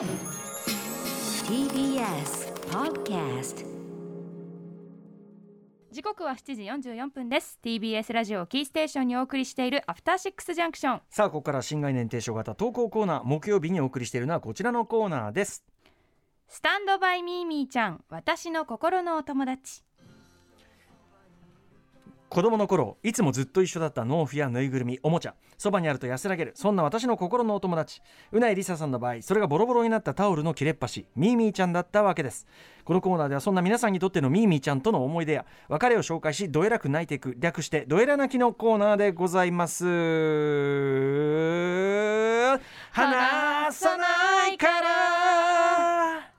TBS Podcast 時刻は7時44分です。TBS ラジオキーステーションにお送りしているアフターシックスジャンクション。さあここから新概念提唱型投稿コーナー木曜日にお送りしているのはこちらのコーナーです。スタンドバイミーミーちゃん私の心のお友達子供の頃いつもずっと一緒だった農夫やぬいぐるみおもちゃ。そばにあると安らげるそんな私の心のお友達。うないりささんの場合それがボロボロになったタオルの切れっ端ミーミーちゃんだったわけですこのコーナーではそんな皆さんにとってのミーミーちゃんとの思い出や別れを紹介しどえらく泣いていく略してどえら泣きのコーナーでございます。離さないから。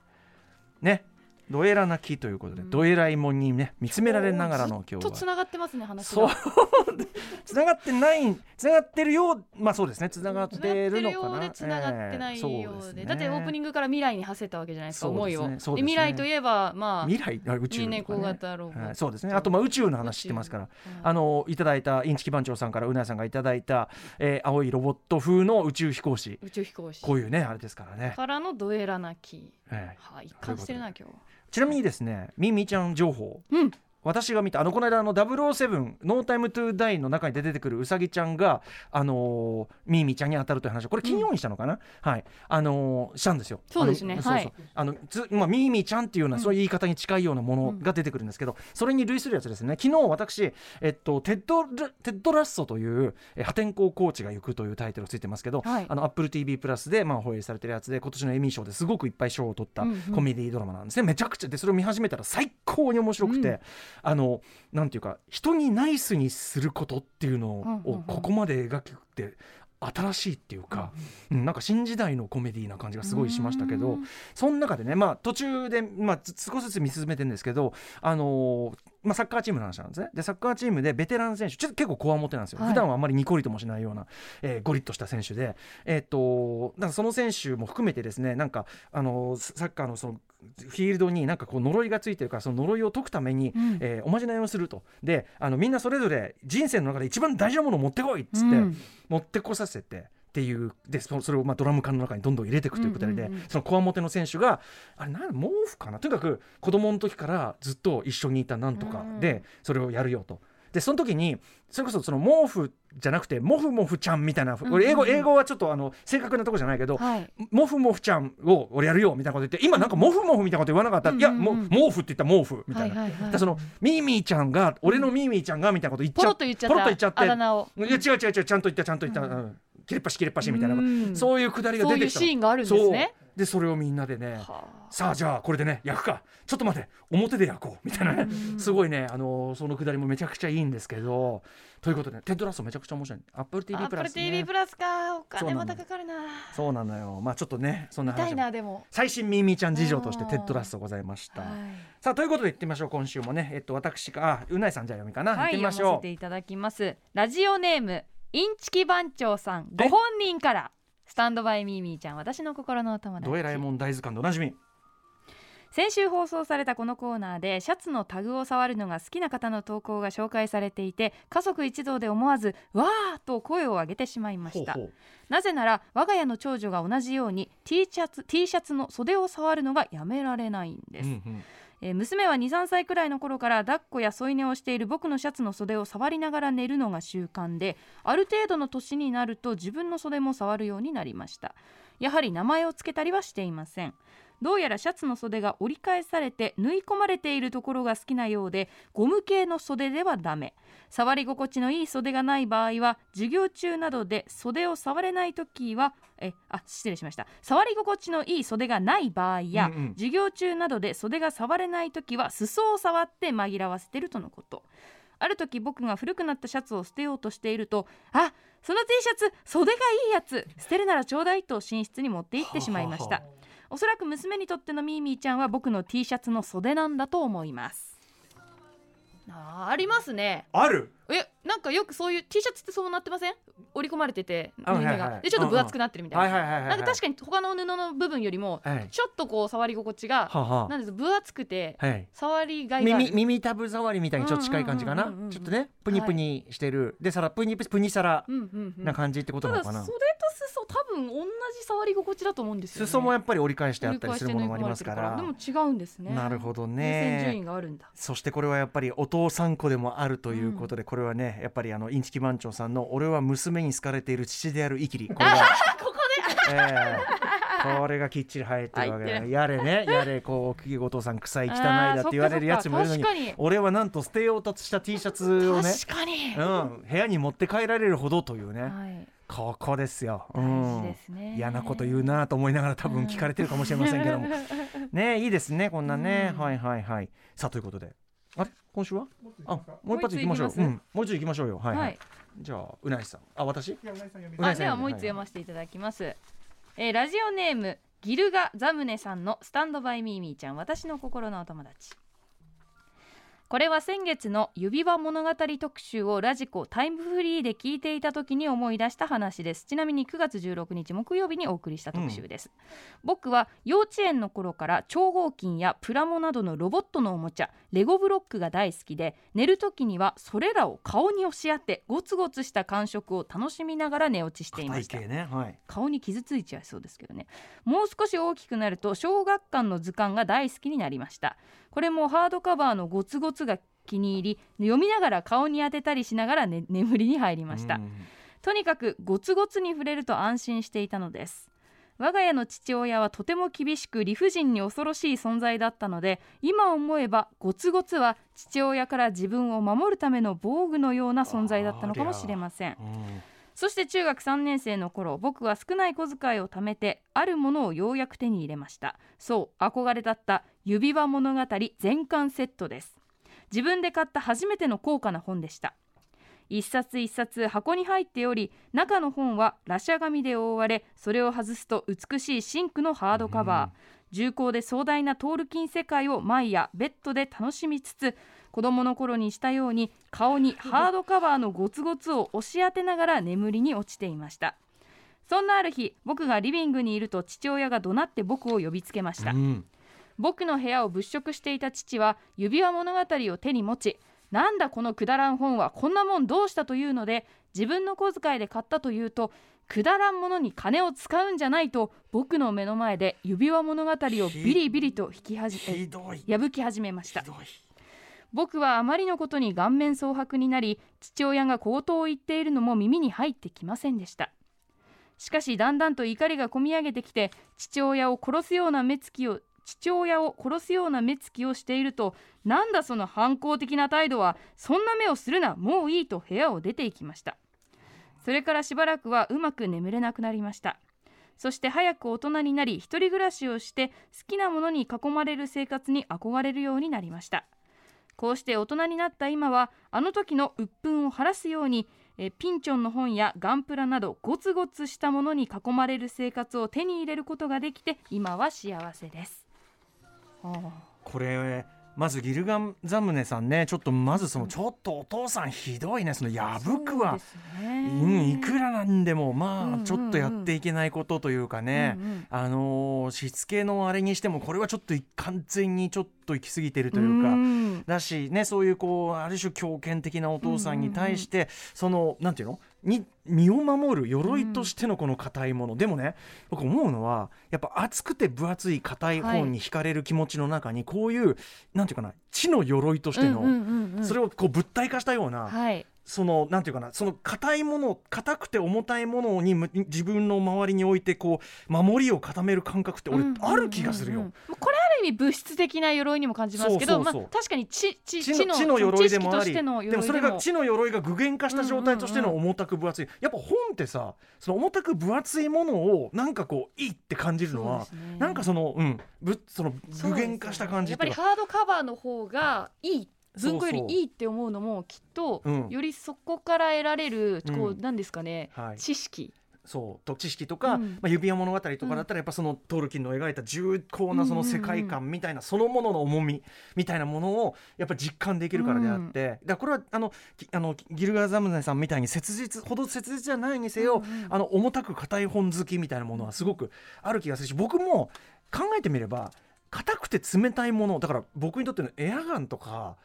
ねどえら泣きということで、どえらいもんにね見つめられながらの今日は。とつながってますね話そう。がつながってないつながってるようまあそうですねつながっつな。がってるのかなうでつながってないようで,、だってオープニングから未来に馳せたわけじゃないですか思いを。で未来といえばまあ未来？あ宇宙ね。とかそうですね。あとまあ宇宙の話知ってますから。あのいただいたインチキ番長さんからうなやさんがいただいた、えー青いロボット風の宇宙飛行士。宇宙飛行士。こういうねあれですからね、からのドエラ泣き。ええ。はい一貫してるな今日ちなみにですねみみちゃん情報。うん。私が見たあのこの間あの007ノータイムトゥーダイの中に出てくるうさぎちゃんがあのーミーミーちゃんに当たるという話をこれ金曜にしたのかな、はい。あのーしたんですよ。そうですね。そうそう。はいあのつまあミーミーちゃんっていうような、うん。そういう言い方に近いようなものが出てくるんですけど、それに類するやつですね。昨日私えっとテッドラテッドラッソというえ破天荒コーチが行くというタイトルがついてますけど、はい。あの Apple TV プラスでまあ放映されてるやつで今年のエミー賞ですごくいっぱい賞を取ったうんうん。コメディドラマなんですね、めちゃくちゃでそれを見始めたら最高に面白くて、うんあのなんていうか人にナイスにすることっていうのをここまで描くって新しいっていうか、うんなんか新時代のコメディーな感じがすごいしましたけどうん。その中でね、まあ、途中で、まあ、つ少しずつ見進めてるんですけど、あのーまあ、サッカーチームの話なんですね。でサッカーチームでベテラン選手ちょっと結構こわもてなんですよ、はい。普段はあんまりニコリともしないような、えーゴリッとした選手で、えーっとだからその選手も含めてですねなんか、あのーサッカーのそのフィールドになんかこう呪いがついてるからその呪いを解くために、うん。えーおまじないをすると。であのみんなそれぞれ人生の中で一番大事なものを持ってこいっつって、うん。持ってこさせて。っていうでそそれをまあドラム缶の中にどんどん入れていくというくだりで、うんうんうん。そのこわもての選手があれなん毛布かな？とにかく子供の時からずっと一緒にいたなんとかでそれをやるよと。でその時にそれこそその毛布じゃなくてモフモフちゃんみたいな、んうん俺英語英語はちょっとあの正確なとこじゃないけど、はい。モフモフちゃんを俺やるよみたいなこと言って今なんかモフモフみたいなこと言わなかった、うんいやうん。うんも毛布って言ったら毛布みたいな、はいはいはいだからそのミーミーちゃんが俺のミーミーちゃんがみたいなこと言っちゃっちゃったポロッと言っちゃって。いや違う違う違うちゃんと言ったちゃんと言った、うん。うん切れっ端切れっ端みたいな、うん。そういうくだりがそういう出てきたの。シーンがあるんですね。そう。でそれをみんなでねはあ。さあじゃあこれでね焼くか。ちょっと待って。表で焼こう。みたいなね。うん。すごいねあのそのくだりもめちゃくちゃいいんですけど。ということでテッドラッソめちゃくちゃ面白い。アップル TV プラス、ね、TV プラスか。おそう金またかかるな。そうなのよ。まあちょっとねそんな話最新ミーミーちゃん事情としてテッドラッソございました、はい。さあということで言ってみましょう今週もね。えっと私かあうないさんじゃあ読みかな、はい、行ってみましょう。いただきます。ラジオネームインチキ番長さんご本人からスタンドバイミーミーちゃん私の心のお友達。ドエラえもん大図鑑でおなじみ。先週放送されたこのコーナーでシャツのタグを触るのが好きな方の投稿が紹介されていて家族一同で思わずわーと声を上げてしまいました。なぜなら我が家の長女が同じように T シャツ T シャツの袖を触るのがやめられないんです、うんうんえー娘は23歳くらいの頃から抱っこや添い寝をしている僕のシャツの袖を触りながら寝るのが習慣である程度の年になると自分の袖も触るようになりました。やはり名前を付けたりはしていません。どうやらシャツの袖が折り返されて縫い込まれているところが好きなようでゴム系の袖ではダメ。触り心地のいい袖がない場合は授業中などで袖を触れない時はえあ失礼しました。触り心地のいい袖がない場合や、うんうん。授業中などで袖が触れない時は裾を触って紛らわせてるとのこと。ある時僕が古くなったシャツを捨てようとしているとあその T シャツ袖がいいやつ捨てるならちょうだいと寝室に持って行ってしまいましたおそらく娘にとってのミーミーちゃんは僕の T シャツの袖なんだと思います。あーありますね。ある？えなんかよくそういう T シャツってそうなってません？織り込まれててあ縫い目が、はいはいでちょっと分厚くなってるみたいな、はいはいはいはいなんか確かに他の布の部分よりもはい。ちょっとこう触り心地がはあはなんです分厚くてあはい。触りがいが耳耳たぶ触りみたいにちょっと近い感じかな？うんうんうんうんちょっとねプニプニしてる、でさらプニプニサラうんうんうん。な感じってことなのかな、袖と裾裾多分同じ触り心地だと思うんですよ、ね、裾もやっぱり折り返してあったりするものもありますから。でも違うんですね。なるほど優先順位ねがあるんだ。そしてこれはやっぱりお父さん子でもあるということで、これはねやっぱりあのインチキ番長さんの「俺は娘に好かれている父であるイキリ」これがここええこれがきっちり入ってるわけだ。やれね。やれこうお父さん臭い汚いだって言われるやつもいるのに。俺はなんと捨てようとした T シャツをね確かに、うん、部屋に持って帰られるほどというね、はいここですよ、う大ん事ですね。嫌なこと言うなと思いながら多分聞かれてるかもしれませんけども、ねいいですねこんなね、うん。はいはいはい。さあということで。あれ？今週は？あもう一発いきましょう。もう一度いきましょうよ。はいはい、はい。じゃあうないさん。あ私？うあで。はもう一つ読ませていただきます、えーラジオネームギルガザムネさんのスタンドバイミーミーちゃん。私の心のお友達これは先月の指輪物語特集をラジコタイムフリーで聞いていた時に思い出した話です。ちなみに9月16日木曜日にお送りした特集です、僕は幼稚園の頃から超合金やプラモなどのロボットのおもちゃレゴブロックが大好きで寝る時にはそれらを顔に押し当てゴツゴツした感触を楽しみながら寝落ちしていました。ね。はい。顔に傷ついちゃいそうですけどね。もう少し大きくなると小学館の図鑑が大好きになりましたこれもハードカバーのゴツゴツが気に入り読みながら顔に当てたりしながら、ね、眠りに入りました、うん。とにかくゴツゴツに触れると安心していたのです。我が家の父親はとても厳しく理不尽に恐ろしい存在だったので今思えばゴツゴツは父親から自分を守るための防具のような存在だったのかもしれませんそして中学3年生の頃僕は少ない小遣いを貯めてあるものをようやく手に入れました。そう憧れだった指輪物語全巻セットです。自分で買った初めての高価な本でした。一冊一冊箱に入っており中の本は羅写紙で覆われそれを外すと美しいシンクのハードカバー、重厚で壮大なトールキン世界を毎夜ベッドで楽しみつつ子供の頃にしたように顔にハードカバーのゴツゴツを押し当てながら眠りに落ちていました。そんなある日僕がリビングにいると父親が怒鳴って僕を呼びつけました、うん。僕の部屋を物色していた父は指輪物語を手に持ちなんだこのくだらん本はこんなもんどうしたというので自分の小遣いで買ったというとくだらんものに金を使うんじゃないと僕の目の前で指輪物語をビリビリと引きはじひどい。破き始めました。僕はあまりのことに顔面蒼白になり父親が口頭を言っているのも耳に入ってきませんでした。しかしだんだんと怒りがこみ上げてきて父親を殺すような目つきを父親を殺すような目つきをしているとなんだその反抗的な態度はそんな目をするなもういいと部屋を出て行きましたそれからしばらくはうまく眠れなくなりました。そして早く大人になり一人暮らしをして好きなものに囲まれる生活に憧れるようになりました。こうして大人になった今はあの時の鬱憤を晴らすようにえピンチョンの本やガンプラなどゴツゴツしたものに囲まれる生活を手に入れることができて今は幸せです。あこれまずギルガンザムネさんねちょっとまずそのちょっとお父さんひどいねそのあ破くはそうん、いくらなんでもまあ、ちょっとやっていけないことというかね、あのーしつけのあれにしてもこれはちょっと完全にちょっと行き過ぎてるというか。ん。だしねそういうこうある種強権的なお父さんに対して、そのなんていうの？に身を守る鎧としてのこの硬いもの、でもね僕思うのはやっぱ厚くて分厚い硬い本に惹かれる気持ちの中にこういう、なんていうかな知の鎧としての、うんうんうんうん。それをこう物体化したような、はい。そのなんていうかなその硬いもの硬くて重たいものにむ自分の周りに置いてこう守りを固める感覚って俺、うんうんうんうん。ある気がするよ。これ意味物質的な鎧にも感じますけどまあ、確かに知知知の知の鎧でもありでも。それが知の鎧が具現化した状態としてのうん重たく分厚い、やっぱ本ってさその重たく分厚いものをなんかこういいって感じるのは、ね。なんかそのうんぶその具現化した感じやっぱりハードカバーの方がいい文庫よりいいって思うのもきっとうん。よりそこから得られるこううん。なんですかねはい。知識そうと知識とか、うん。まあ、指輪物語とかだったらやっぱそのトールキンの描いた重厚なその世界観みたいなそのものの重みみたいなものをやっぱ実感できるからであって、だからこれはあのきあのギルガーザムネさんみたいに切実ほど切実じゃないにせよ、うんうんあの重たく硬い本好きみたいなものはすごくある気がするし僕も考えてみれば硬くて冷たいものだから僕にとってのエアガンとか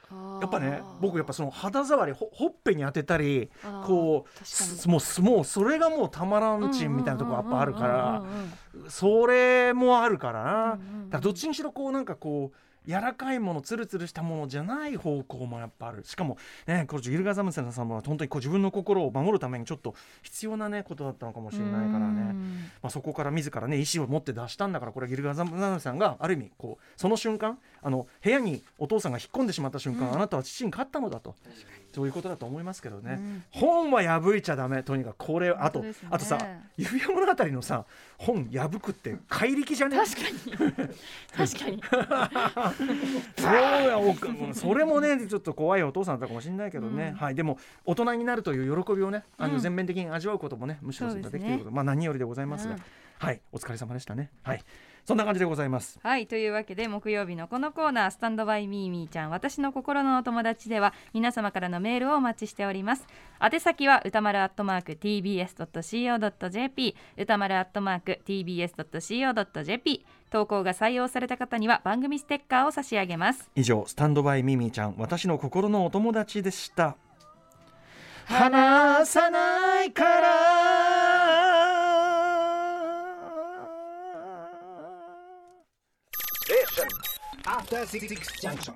やっぱね僕やっぱその肌触りほほっぺに当てたりこうすもうすもうそれがもうたまらんちんみたいなとこやっぱあるからそれもあるからな、だからどっちにしろこうなんかこう柔らかいものつるつるしたものじゃない方向もやっぱある。しかもねこれギルガザムセナさんは本当にこう自分の心を守るためにちょっと必要なねことだったのかもしれないからね、まあ、そこから自らね意思を持って出したんだからこれギルガザムセナさんがある意味こうその瞬間あの部屋にお父さんが引っ込んでしまった瞬間、うん、あなたは父に勝ったのだと。そういうことだと思いますけどね、うん、本は破いちゃダメ。とにかくこれあと、ね、あとさ指輪物語のさ本破くって怪力じゃね？確かに。確かに そうやそれもねちょっと怖いお父さんだったかもしれないけどね、うん、はいでも大人になるという喜びをねあの全面的に味わうこともねむしろできていること、ね、まあ何よりでございますが、はい。お疲れ様でしたね。はい。そんな感じでございます。はい。というわけで木曜日のこのコーナースタンドバイミーミーちゃん私の心のお友達では皆様からのメールをお待ちしております。宛先は歌丸アットマーク tbs.co.jp 歌丸アットマーク tbs.co.jp 投稿が採用された方には番組ステッカーを差し上げます。以上スタンドバイミミーちゃん私の心のお友達でした。話さないから After 66 Junction.